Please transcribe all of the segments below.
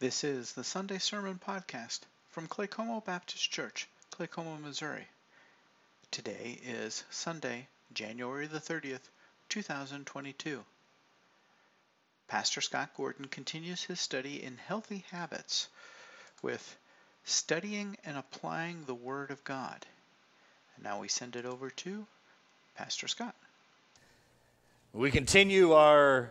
This is the Sunday Sermon Podcast from Claycomo Baptist Church, Claycomo, Missouri. Today is Sunday, January the 30th, 2022. Pastor Scott Gordon continues his study in healthy habits with studying and applying the Word of God. And now we send it over to Pastor Scott. We continue our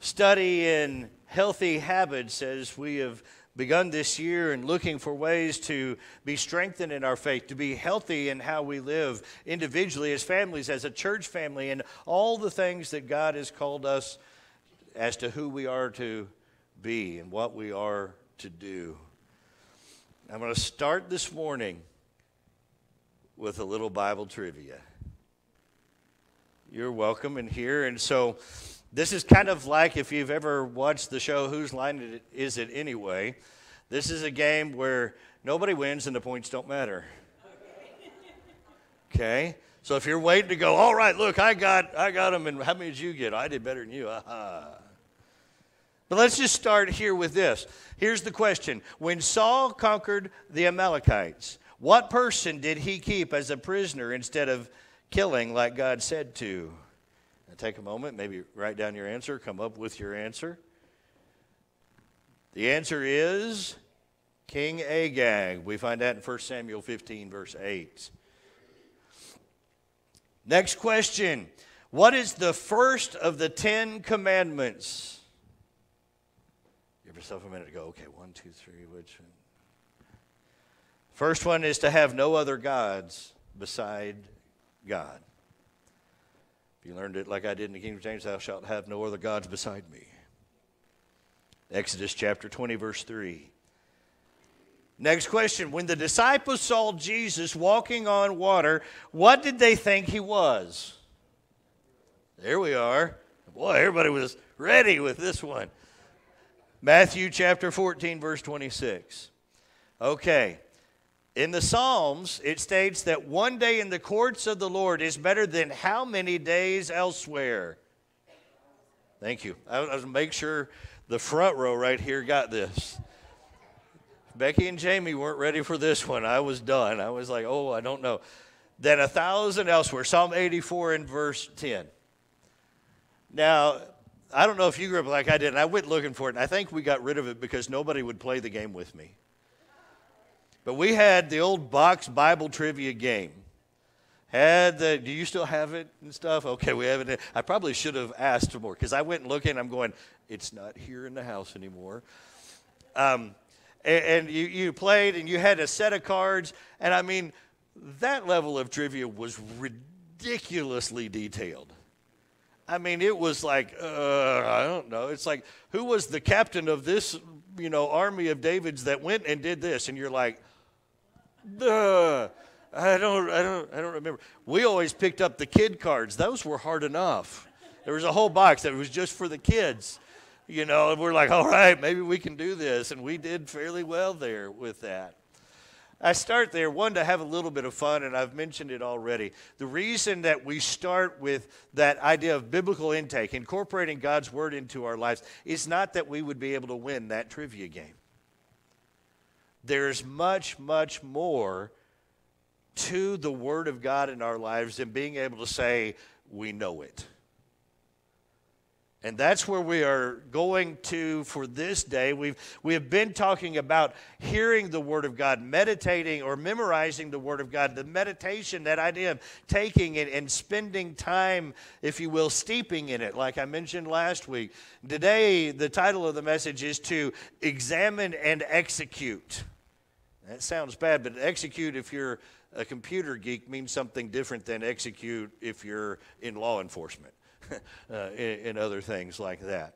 study in healthy habits as we have begun this year and looking for ways to be strengthened in our faith, to be healthy in how we live individually, as families, as a church family, and all the things that God has called us as to who we are to be and what we are to do. I'm going to start this morning with a little Bible trivia. You're welcome in here. And so, this is kind of like if you've ever watched the show Whose Line Is It Anyway? This is a game where nobody wins and the points don't matter. Okay? So if you're waiting to go, all right, look, I got I got them and how many did you get? I did better than you. Aha. But let's just start here with this. Here's the question. When Saul conquered the Amalekites, what person did he keep as a prisoner instead of killing like God said to? Now take a moment, maybe write down your answer, come up with your answer. The answer is King Agag. We find that in 1 Samuel 15, verse 8. Next question What is the first of the Ten Commandments? Give yourself a minute to go, okay, one, two, three, which one? First one is to have no other gods beside God. You learned it like I did in the King James, thou shalt have no other gods beside me. Exodus chapter 20, verse 3. Next question. When the disciples saw Jesus walking on water, what did they think he was? There we are. Boy, everybody was ready with this one. Matthew chapter 14, verse 26. Okay. In the Psalms, it states that one day in the courts of the Lord is better than how many days elsewhere? Thank you. I was make sure the front row right here got this. Becky and Jamie weren't ready for this one. I was done. I was like, oh, I don't know. Then a thousand elsewhere. Psalm 84 and verse 10. Now, I don't know if you grew up like I did, and I went looking for it, and I think we got rid of it because nobody would play the game with me. But we had the old box Bible trivia game. Had the, do you still have it and stuff? Okay, we have it. I probably should have asked for more because I went looking. I'm going, it's not here in the house anymore. Um, and, and you, you played and you had a set of cards. And I mean, that level of trivia was ridiculously detailed. I mean, it was like, uh, I don't know. It's like, who was the captain of this, you know, army of David's that went and did this? And you're like, duh. I don't, I don't, I don't remember. We always picked up the kid cards. Those were hard enough. There was a whole box that was just for the kids, you know. And we're like, all right, maybe we can do this, and we did fairly well there with that. I start there, one, to have a little bit of fun, and I've mentioned it already. The reason that we start with that idea of biblical intake, incorporating God's word into our lives, is not that we would be able to win that trivia game. There's much, much more to the word of God in our lives than being able to say, we know it. And that's where we are going to for this day. We've, we have been talking about hearing the Word of God, meditating or memorizing the Word of God, the meditation, that idea of taking it and spending time, if you will, steeping in it, like I mentioned last week. Today, the title of the message is to examine and execute. That sounds bad, but execute, if you're a computer geek, means something different than execute if you're in law enforcement. uh, and, other things like that.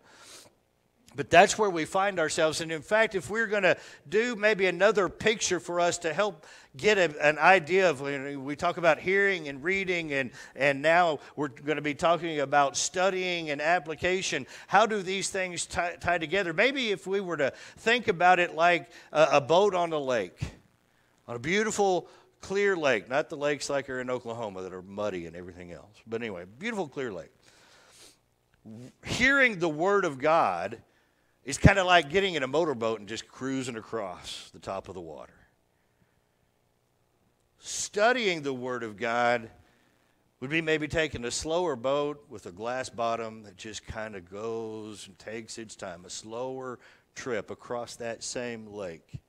But that's where we find ourselves. And in fact, if we're going to do maybe another picture for us to help get a, an idea of, we talk about hearing and reading, and, and now we're going to be talking about studying and application. How do these things tie, tie together? Maybe if we were to think about it like a, a boat on a lake, on a beautiful, clear lake, not the lakes like are in Oklahoma that are muddy and everything else. But anyway, beautiful, clear lake hearing the Word of God It's kind of like getting in a motorboat and just cruising across the top of the water. Studying the Word of God would be maybe taking a slower boat with a glass bottom that just kind of goes and takes its time, a slower trip across that same lake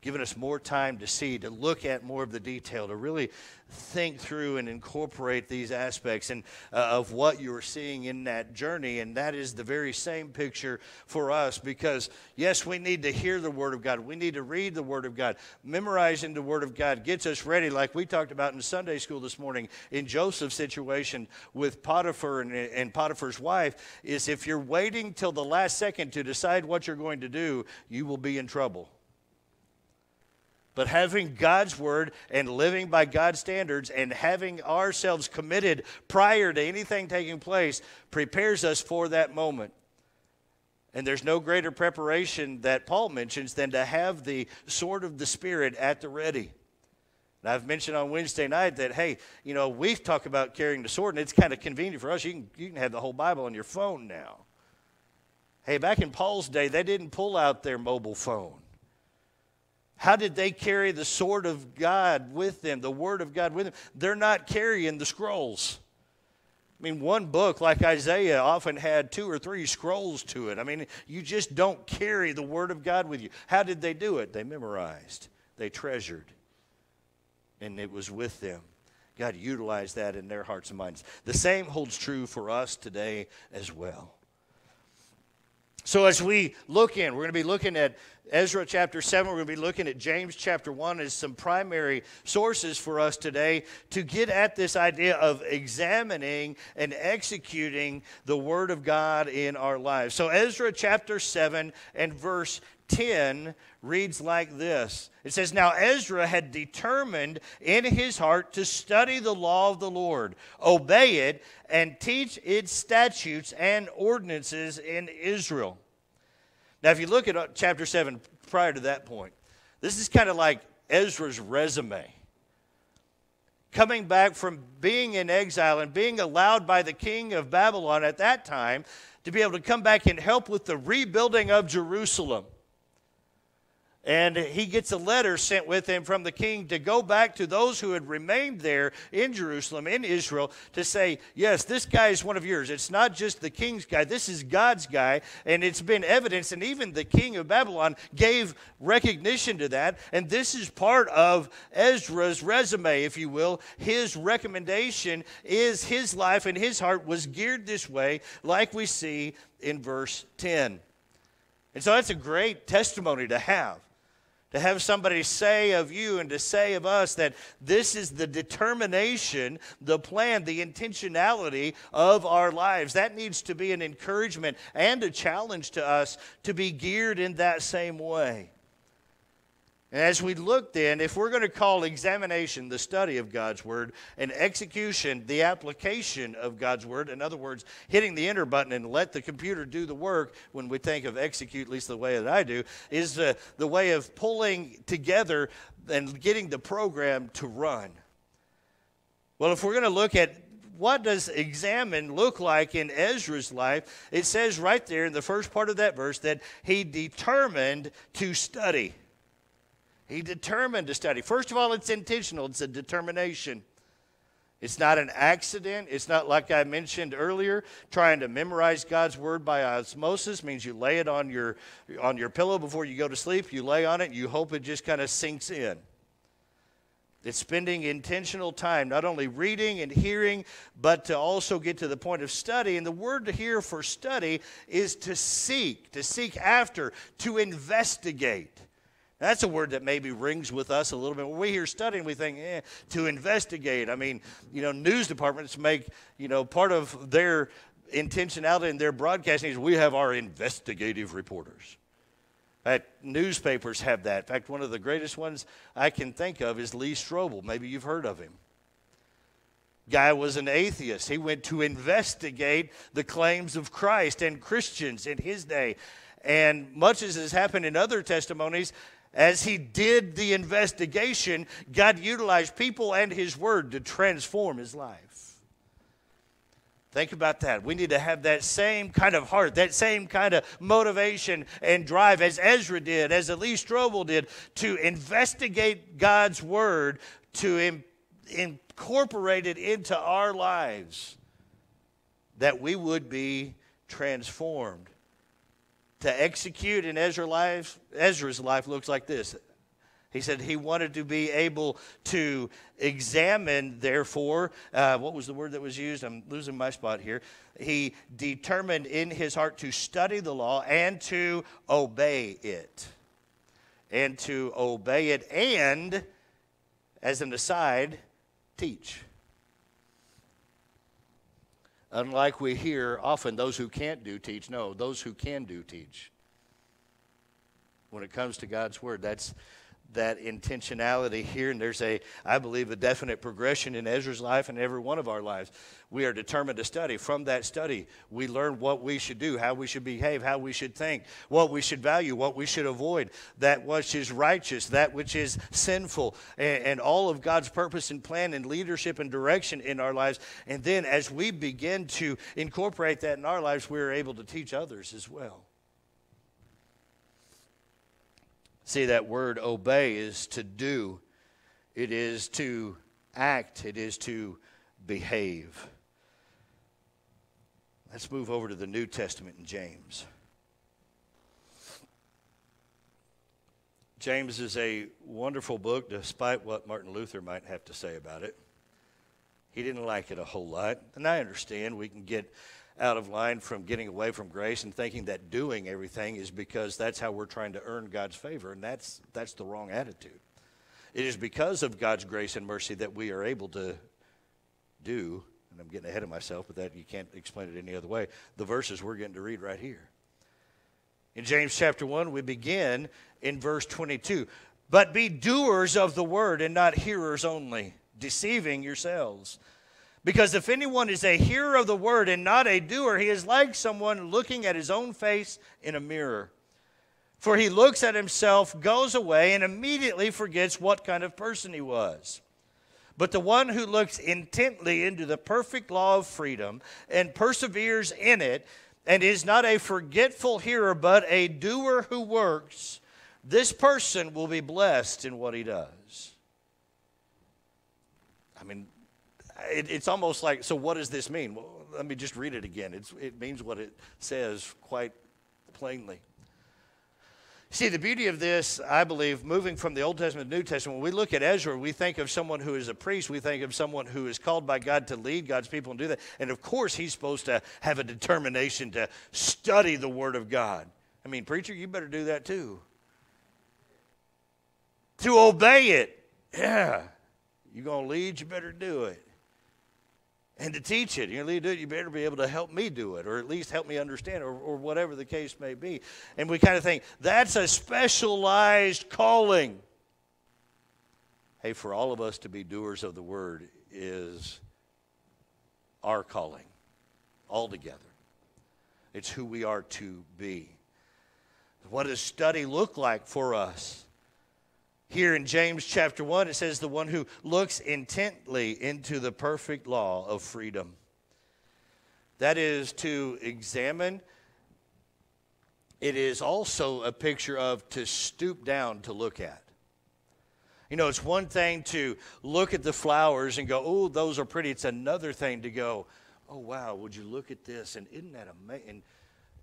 given us more time to see, to look at more of the detail, to really think through and incorporate these aspects and uh, of what you're seeing in that journey. And that is the very same picture for us because, yes, we need to hear the Word of God. We need to read the Word of God. Memorizing the Word of God gets us ready, like we talked about in Sunday school this morning in Joseph's situation with Potiphar and, and Potiphar's wife, is if you're waiting till the last second to decide what you're going to do, you will be in trouble. But having God's word and living by God's standards and having ourselves committed prior to anything taking place prepares us for that moment. And there's no greater preparation that Paul mentions than to have the sword of the Spirit at the ready. And I've mentioned on Wednesday night that, hey, you know, we talk about carrying the sword, and it's kind of convenient for us. You can, you can have the whole Bible on your phone now. Hey, back in Paul's day, they didn't pull out their mobile phone. How did they carry the sword of God with them, the word of God with them? They're not carrying the scrolls. I mean, one book like Isaiah often had two or three scrolls to it. I mean, you just don't carry the word of God with you. How did they do it? They memorized, they treasured, and it was with them. God utilized that in their hearts and minds. The same holds true for us today as well. So, as we look in, we're going to be looking at Ezra chapter 7. We're going to be looking at James chapter 1 as some primary sources for us today to get at this idea of examining and executing the Word of God in our lives. So, Ezra chapter 7 and verse 10 reads like this It says, Now Ezra had determined in his heart to study the law of the Lord, obey it, and teach its statutes and ordinances in Israel. Now, if you look at uh, chapter 7 prior to that point, this is kind of like Ezra's resume. Coming back from being in exile and being allowed by the king of Babylon at that time to be able to come back and help with the rebuilding of Jerusalem. And he gets a letter sent with him from the king to go back to those who had remained there in Jerusalem, in Israel, to say, Yes, this guy is one of yours. It's not just the king's guy, this is God's guy. And it's been evidence, and even the king of Babylon gave recognition to that. And this is part of Ezra's resume, if you will. His recommendation is his life and his heart was geared this way, like we see in verse 10. And so that's a great testimony to have to have somebody say of you and to say of us that this is the determination, the plan, the intentionality of our lives. That needs to be an encouragement and a challenge to us to be geared in that same way. And as we look then, if we're going to call examination the study of God's Word and execution the application of God's Word, in other words, hitting the enter button and let the computer do the work when we think of execute, at least the way that I do, is uh, the way of pulling together and getting the program to run. Well, if we're going to look at what does examine look like in Ezra's life, it says right there in the first part of that verse that he determined to study. He determined to study. First of all, it's intentional, it's a determination. It's not an accident. It's not like I mentioned earlier, trying to memorize God's word by osmosis means you lay it on your on your pillow before you go to sleep. You lay on it, you hope it just kind of sinks in. It's spending intentional time, not only reading and hearing, but to also get to the point of study. And the word here for study is to seek, to seek after, to investigate. That's a word that maybe rings with us a little bit. When we hear studying, we think, eh, to investigate. I mean, you know, news departments make, you know, part of their intentionality in their broadcasting is we have our investigative reporters. Newspapers have that. In fact, one of the greatest ones I can think of is Lee Strobel. Maybe you've heard of him. Guy was an atheist. He went to investigate the claims of Christ and Christians in his day. And much as has happened in other testimonies, as he did the investigation, God utilized people and his word to transform his life. Think about that. We need to have that same kind of heart, that same kind of motivation and drive as Ezra did, as Lee Strobel did, to investigate God's word, to in, incorporate it into our lives, that we would be transformed. To execute in Ezra's life, Ezra's life looks like this. He said he wanted to be able to examine, therefore, uh, what was the word that was used? I'm losing my spot here. He determined in his heart to study the law and to obey it. And to obey it, and, as an aside, teach. Unlike we hear often, those who can't do teach. No, those who can do teach. When it comes to God's word, that's that intentionality here. And there's a, I believe, a definite progression in Ezra's life and every one of our lives. We are determined to study. From that study, we learn what we should do, how we should behave, how we should think, what we should value, what we should avoid, that which is righteous, that which is sinful, and, and all of God's purpose and plan and leadership and direction in our lives. And then as we begin to incorporate that in our lives, we're able to teach others as well. See, that word obey is to do, it is to act, it is to behave. Let's move over to the New Testament in James. James is a wonderful book, despite what Martin Luther might have to say about it. He didn't like it a whole lot. And I understand we can get out of line from getting away from grace and thinking that doing everything is because that's how we're trying to earn God's favor, and that's, that's the wrong attitude. It is because of God's grace and mercy that we are able to do, and I'm getting ahead of myself, but that you can't explain it any other way, the verses we're getting to read right here. In James chapter 1, we begin in verse 22. But be doers of the word and not hearers only, deceiving yourselves. Because if anyone is a hearer of the word and not a doer, he is like someone looking at his own face in a mirror. For he looks at himself, goes away, and immediately forgets what kind of person he was. But the one who looks intently into the perfect law of freedom and perseveres in it, and is not a forgetful hearer, but a doer who works, this person will be blessed in what he does. I mean, it, it's almost like, so what does this mean? Well, let me just read it again. It's, it means what it says quite plainly. See, the beauty of this, I believe, moving from the Old Testament to New Testament, when we look at Ezra, we think of someone who is a priest. We think of someone who is called by God to lead God's people and do that. And of course, he's supposed to have a determination to study the Word of God. I mean, preacher, you better do that too. To obey it. Yeah. You're going to lead, you better do it and to teach it. Going to do it, you better be able to help me do it, or at least help me understand, or, or whatever the case may be. And we kind of think that's a specialized calling. Hey, for all of us to be doers of the word is our calling altogether. It's who we are to be. What does study look like for us? Here in James chapter 1, it says, The one who looks intently into the perfect law of freedom. That is to examine. It is also a picture of to stoop down to look at. You know, it's one thing to look at the flowers and go, oh, those are pretty. It's another thing to go, oh, wow, would you look at this? And isn't that amazing?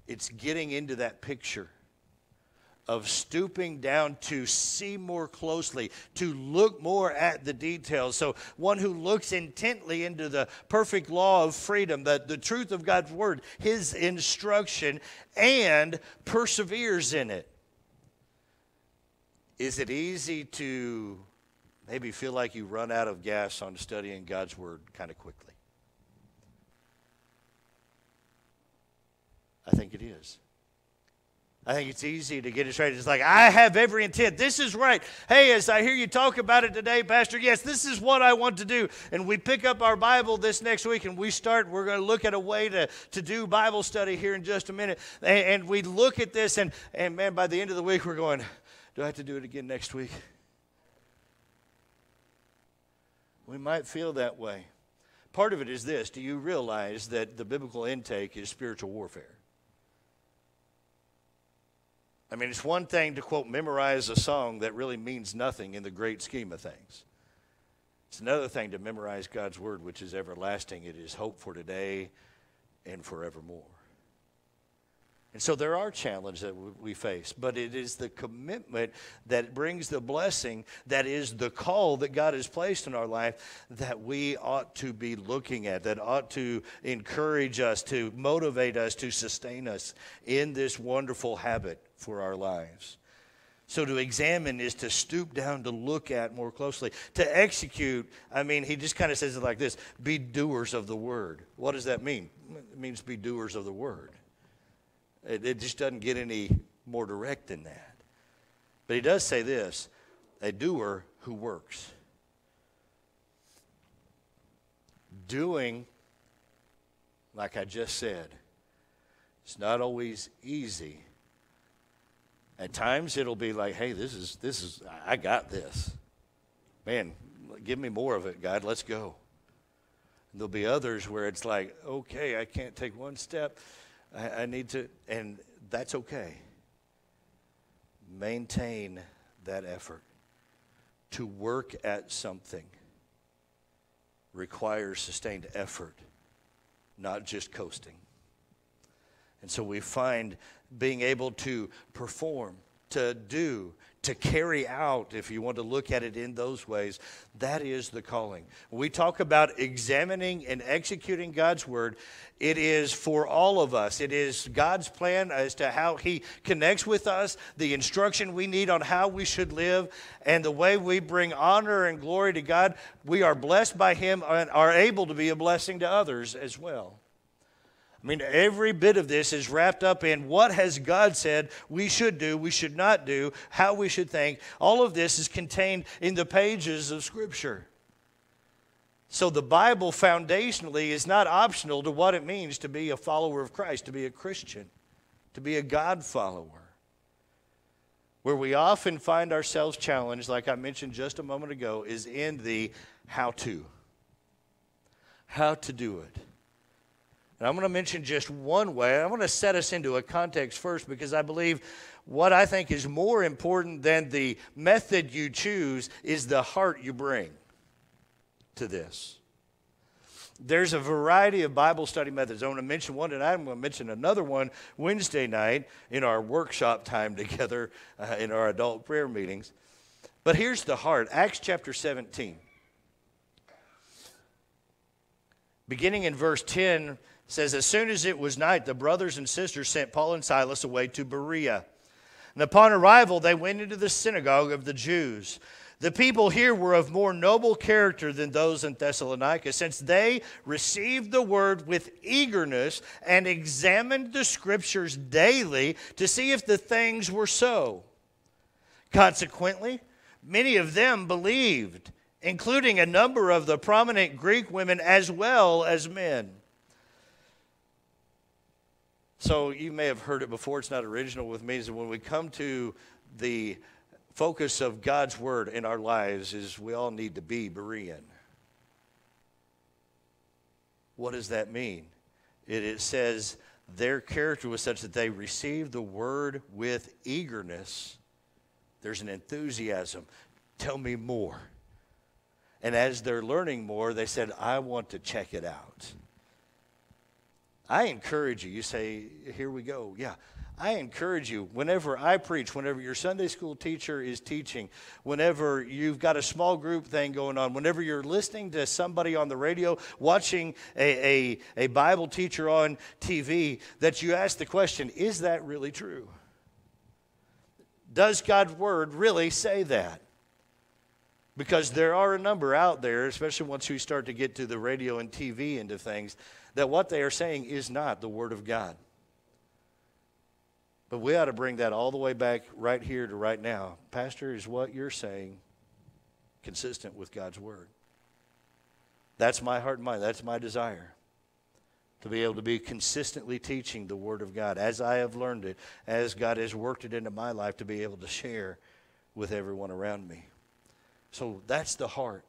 It's getting into that picture of stooping down to see more closely, to look more at the details. So, one who looks intently into the perfect law of freedom, the, the truth of God's word, his instruction, and perseveres in it. Is it easy to maybe feel like you run out of gas on studying God's word kind of quickly? I think it is. I think it's easy to get it straight. It's like, I have every intent. This is right. Hey, as I hear you talk about it today, Pastor, yes, this is what I want to do. And we pick up our Bible this next week and we start, we're going to look at a way to, to do Bible study here in just a minute. And, and we look at this, and, and man, by the end of the week, we're going, do I have to do it again next week? We might feel that way. part of it is this do you realize that the biblical intake is spiritual warfare? I mean, it's one thing to quote, memorize a song that really means nothing in the great scheme of things. It's another thing to memorize God's word, which is everlasting. It is hope for today and forevermore. And so there are challenges that we face, but it is the commitment that brings the blessing, that is the call that God has placed in our life that we ought to be looking at, that ought to encourage us, to motivate us, to sustain us in this wonderful habit for our lives. So to examine is to stoop down to look at more closely. To execute, I mean, he just kind of says it like this be doers of the word. What does that mean? It means be doers of the word. It, it just doesn't get any more direct than that. But he does say this a doer who works. Doing, like I just said, it's not always easy. At times it'll be like, hey, this is, this is, I got this. Man, give me more of it, God, let's go. And there'll be others where it's like, okay, I can't take one step. I, I need to, and that's okay. Maintain that effort. To work at something requires sustained effort, not just coasting. And so we find being able to perform, to do, to carry out, if you want to look at it in those ways, that is the calling. When we talk about examining and executing God's word, it is for all of us. It is God's plan as to how He connects with us, the instruction we need on how we should live, and the way we bring honor and glory to God. We are blessed by Him and are able to be a blessing to others as well. I mean, every bit of this is wrapped up in what has God said we should do, we should not do, how we should think. All of this is contained in the pages of Scripture. So the Bible foundationally is not optional to what it means to be a follower of Christ, to be a Christian, to be a God follower. Where we often find ourselves challenged, like I mentioned just a moment ago, is in the how to. How to do it. And I'm going to mention just one way. I'm going to set us into a context first because I believe what I think is more important than the method you choose is the heart you bring to this. There's a variety of Bible study methods. I want to mention one tonight. I'm going to mention another one Wednesday night in our workshop time together uh, in our adult prayer meetings. But here's the heart Acts chapter 17. Beginning in verse 10, says, As soon as it was night, the brothers and sisters sent Paul and Silas away to Berea. And upon arrival, they went into the synagogue of the Jews. The people here were of more noble character than those in Thessalonica, since they received the word with eagerness and examined the scriptures daily to see if the things were so. Consequently, many of them believed, including a number of the prominent Greek women as well as men. So you may have heard it before, it's not original with me, is when we come to the focus of God's word in our lives is we all need to be Berean. What does that mean? It, it says their character was such that they received the word with eagerness. There's an enthusiasm. Tell me more. And as they're learning more, they said, I want to check it out. I encourage you. You say, here we go. Yeah. I encourage you, whenever I preach, whenever your Sunday school teacher is teaching, whenever you've got a small group thing going on, whenever you're listening to somebody on the radio, watching a, a, a Bible teacher on TV, that you ask the question is that really true? Does God's Word really say that? Because there are a number out there, especially once we start to get to the radio and TV of things, that what they are saying is not the Word of God. But we ought to bring that all the way back right here to right now. Pastor, is what you're saying consistent with God's Word? That's my heart and mind. That's my desire. To be able to be consistently teaching the Word of God as I have learned it, as God has worked it into my life, to be able to share with everyone around me. So that's the heart.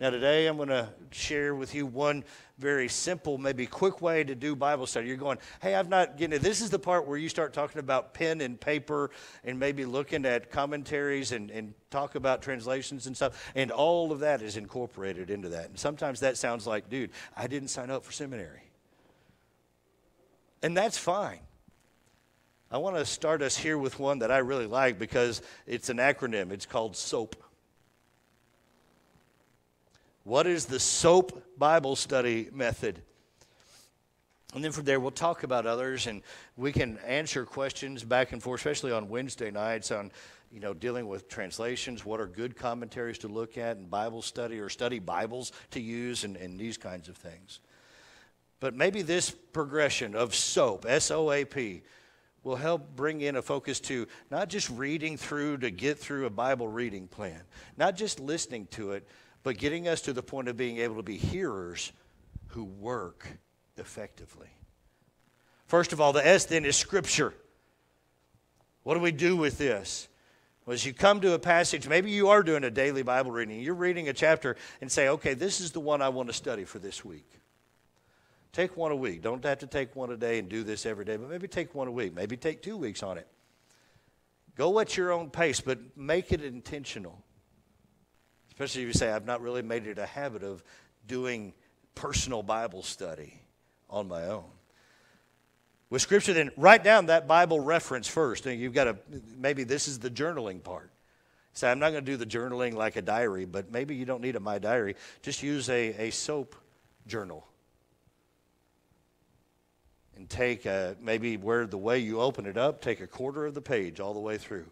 Now, today I'm going to share with you one very simple, maybe quick way to do Bible study. You're going, hey, I've not getting. This is the part where you start talking about pen and paper and maybe looking at commentaries and, and talk about translations and stuff. And all of that is incorporated into that. And sometimes that sounds like, dude, I didn't sign up for seminary. And that's fine. I want to start us here with one that I really like because it's an acronym. It's called SOAP. What is the SOAP Bible study method? And then from there, we'll talk about others and we can answer questions back and forth, especially on Wednesday nights on, you know, dealing with translations. What are good commentaries to look at and Bible study or study Bibles to use and, and these kinds of things. But maybe this progression of SOAP, S O A P, will help bring in a focus to not just reading through to get through a Bible reading plan, not just listening to it, but getting us to the point of being able to be hearers who work effectively. First of all, the S then is Scripture. What do we do with this? Well, as you come to a passage, maybe you are doing a daily Bible reading. You're reading a chapter and say, okay, this is the one I want to study for this week. Take one a week. Don't have to take one a day and do this every day, but maybe take one a week. Maybe take two weeks on it. Go at your own pace, but make it intentional. Especially if you say, I've not really made it a habit of doing personal Bible study on my own. With Scripture, then write down that Bible reference first. And you've got to, maybe this is the journaling part. Say, I'm not going to do the journaling like a diary, but maybe you don't need a My Diary. Just use a, a soap journal and take a, maybe where the way you open it up, take a quarter of the page all the way through.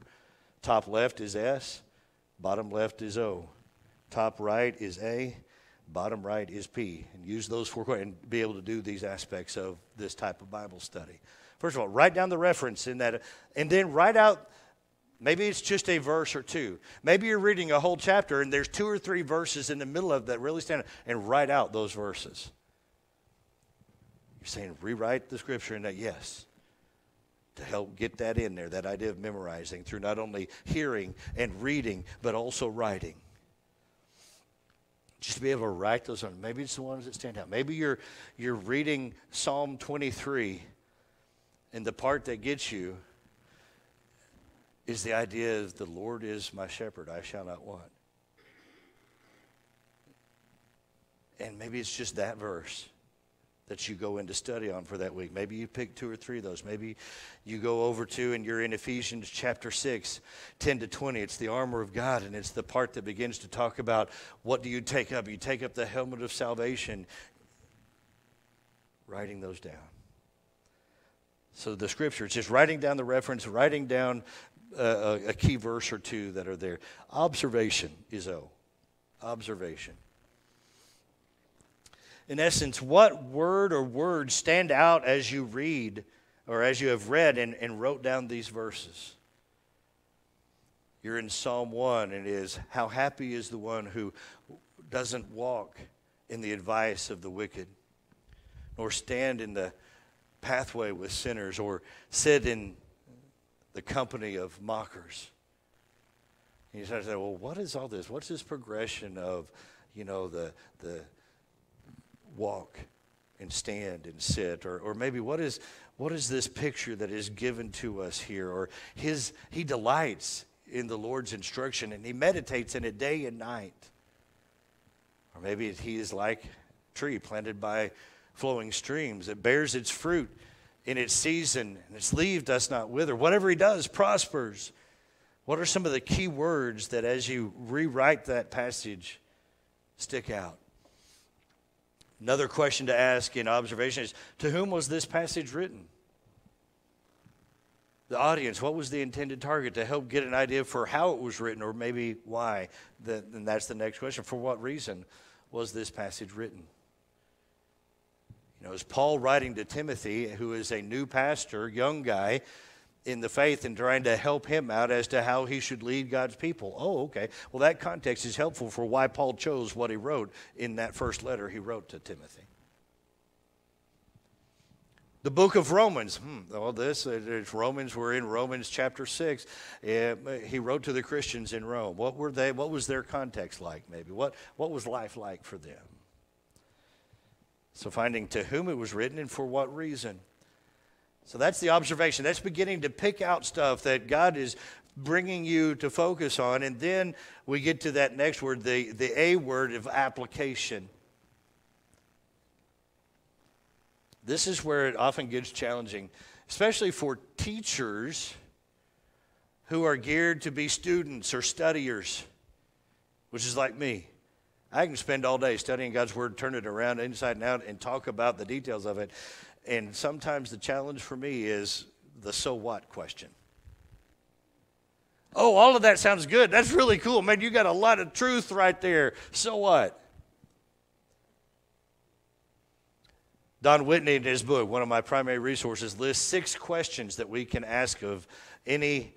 Top left is S, bottom left is O. Top right is A, bottom right is P. And use those four and be able to do these aspects of this type of Bible study. First of all, write down the reference in that, and then write out. Maybe it's just a verse or two. Maybe you're reading a whole chapter and there's two or three verses in the middle of that really stand out, and write out those verses. You're saying rewrite the scripture in that, yes, to help get that in there, that idea of memorizing through not only hearing and reading, but also writing. Just to be able to write those on. Maybe it's the ones that stand out. Maybe you're, you're reading Psalm 23, and the part that gets you is the idea of the Lord is my shepherd, I shall not want. And maybe it's just that verse that you go into study on for that week. Maybe you pick two or three of those. Maybe you go over to and you're in Ephesians chapter 6, 10 to 20. It's the armor of God, and it's the part that begins to talk about what do you take up? You take up the helmet of salvation, writing those down. So the scripture, it's just writing down the reference, writing down uh, a, a key verse or two that are there. Observation is O. Observation in essence, what word or words stand out as you read or as you have read and, and wrote down these verses? You're in Psalm 1, and it is, How happy is the one who doesn't walk in the advice of the wicked, nor stand in the pathway with sinners, or sit in the company of mockers. And you start to say, well, what is all this? What's this progression of, you know, the, the, walk and stand and sit? Or, or maybe what is what is this picture that is given to us here? Or his he delights in the lord's instruction and he meditates in it day and night. Or maybe he is like a tree planted by flowing streams. It bears its fruit in its season and its leaf does not wither. Whatever he does prospers. What are some of the key words that as you rewrite that passage stick out Another question to ask in observation is To whom was this passage written? The audience, what was the intended target to help get an idea for how it was written or maybe why? and that's the next question. For what reason was this passage written? You know, is Paul writing to Timothy, who is a new pastor, young guy, in the faith and trying to help him out as to how he should lead God's people. Oh, okay. Well, that context is helpful for why Paul chose what he wrote in that first letter he wrote to Timothy. The book of Romans. Hmm, well, this is Romans. We're in Romans chapter six. Uh, he wrote to the Christians in Rome. What were they? What was their context like? Maybe what what was life like for them? So finding to whom it was written and for what reason. So that's the observation. That's beginning to pick out stuff that God is bringing you to focus on, and then we get to that next word, the the A word of application. This is where it often gets challenging, especially for teachers who are geared to be students or studiers, which is like me. I can spend all day studying God's Word, turn it around inside and out, and talk about the details of it. And sometimes the challenge for me is the so what question. Oh, all of that sounds good. That's really cool. Man, you got a lot of truth right there. So what? Don Whitney, in his book, one of my primary resources, lists six questions that we can ask of any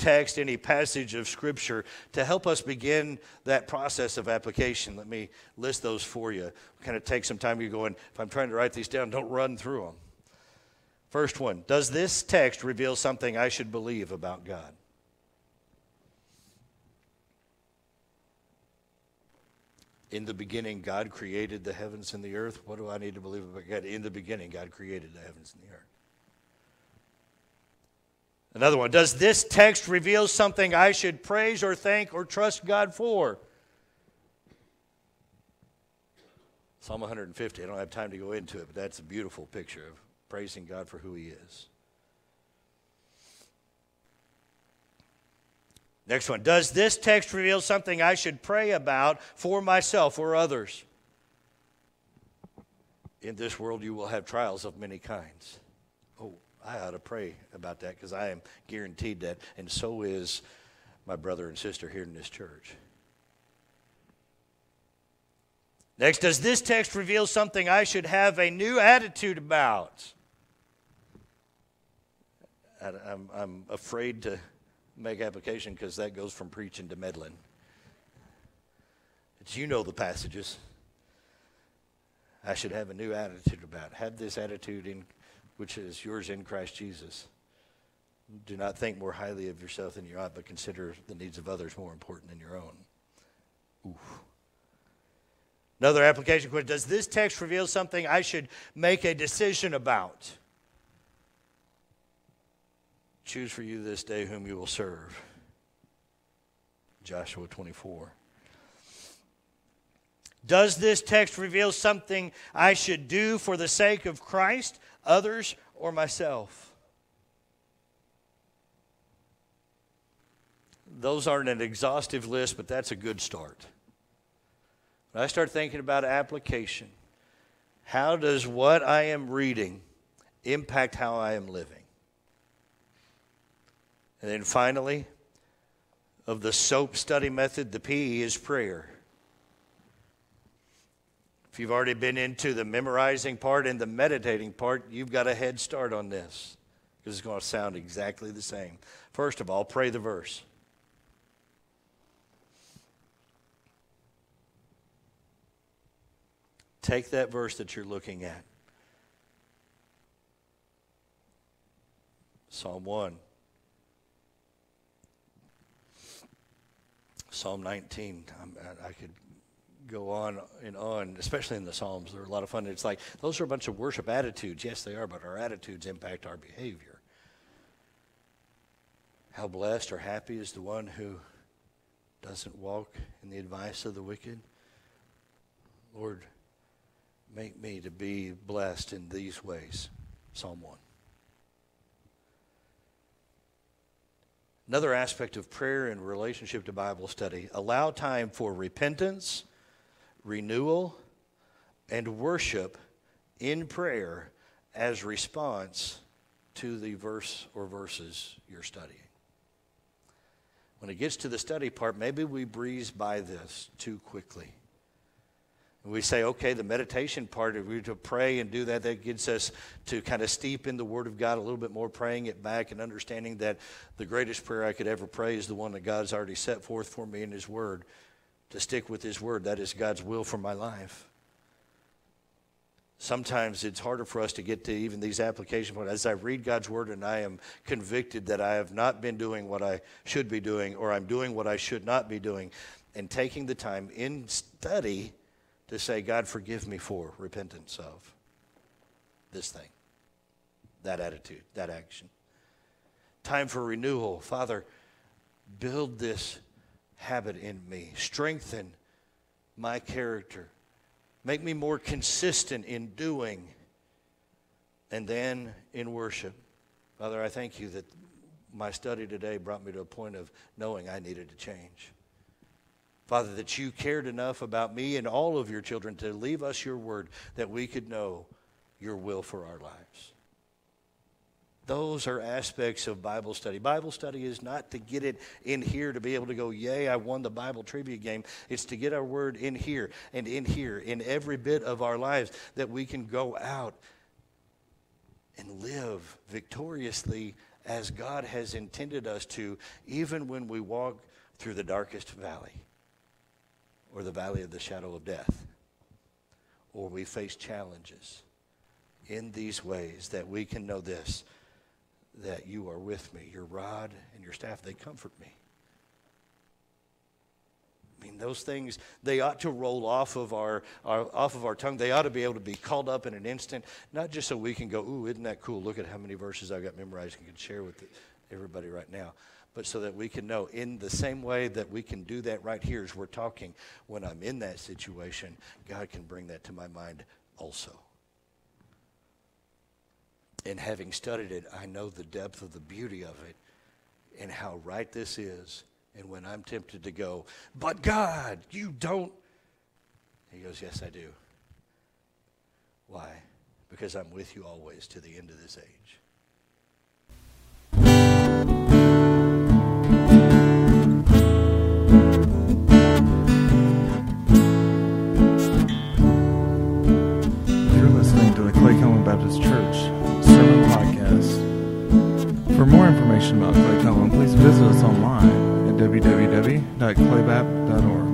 text, any passage of Scripture to help us begin that process of application. Let me list those for you. Kind of take some time. You going, if I'm trying to write these down, don't run through them. First one Does this text reveal something I should believe about God? In the beginning, God created the heavens and the earth. What do I need to believe about God? In the beginning, God created the heavens and the earth. Another one Does this text reveal something I should praise or thank or trust God for? Psalm 150. I don't have time to go into it, but that's a beautiful picture of praising God for who He is. Next one. Does this text reveal something I should pray about for myself or others? In this world, you will have trials of many kinds. I ought to pray about that because I am guaranteed that, and so is my brother and sister here in this church. Next, does this text reveal something I should have a new attitude about? I'm, I'm afraid to make application because that goes from preaching to meddling. It's you know the passages. I should have a new attitude about. Have this attitude in which is yours in Christ Jesus. Do not think more highly of yourself than you ought, but consider the needs of others more important than your own. Oof. Another application question Does this text reveal something I should make a decision about? Choose for you this day whom you will serve. Joshua 24. Does this text reveal something I should do for the sake of Christ, others, or myself? Those aren't an exhaustive list, but that's a good start. When I start thinking about application, how does what I am reading impact how I am living? And then finally, of the SOAP study method, the P is prayer. You've already been into the memorizing part and the meditating part, you've got a head start on this because it's going to sound exactly the same. First of all, pray the verse. Take that verse that you're looking at. Psalm 1. Psalm 19. I'm, i could go on and on, especially in the Psalms. They're a lot of fun. It's like those are a bunch of worship attitudes. Yes, they are, but our attitudes impact our behavior. How blessed or happy is the one who doesn't walk in the advice of the wicked? Lord, make me to be blessed in these ways. Psalm 1. Another aspect of prayer in relationship to Bible study allow time for repentance, renewal, and worship in prayer as response to the verse or verses you're studying. When it gets to the study part, maybe we breeze by this too quickly. We say, okay, the meditation part, if we to pray and do that, that gets us to kind of steep in the Word of God a little bit more, praying it back and understanding that the greatest prayer I could ever pray is the one that God's already set forth for me in His Word. To stick with His Word, that is God's will for my life. sometimes it's harder for us to get to even these application points. As I read God's word and I am convicted that I have not been doing what I should be doing or I'm doing what I should not be doing, and taking the time in study to say, God, forgive me for repentance of this thing, that attitude, that action. Time for renewal. Father, build this habit in me, strengthen my character Make me more consistent in doing and then in worship. Father, I thank you that my study today brought me to a point of knowing I needed to change. Father, that you cared enough about me and all of your children to leave us your word that we could know your will for our lives. Those are aspects of Bible study. Bible study is not to get it in here to be able to go, Yay, I won the Bible trivia game. It's to get our word in here and in here, in every bit of our lives, that we can go out and live victoriously as God has intended us to, even when we walk through the darkest valley or the valley of the shadow of death, or we face challenges in these ways that we can know this that you are with me. Your rod and your staff, they comfort me. I mean, those things, they ought to roll off of our, our, off of our tongue. They ought to be able to be called up in an instant, not just so we can go, ooh, isn't that cool? Look at how many verses I've got memorized and can share with everybody right now. But so that we can know in the same way that we can do that right here as we're talking, when I'm in that situation, God can bring that to my mind also. And having studied it, I know the depth of the beauty of it and how right this is. And when I'm tempted to go, but God, you don't. He goes, Yes, I do. Why? Because I'm with you always to the end of this age. You're listening to the Claycomo Baptist Church. For more information about Claycomo, please visit us online at www.claybap.org.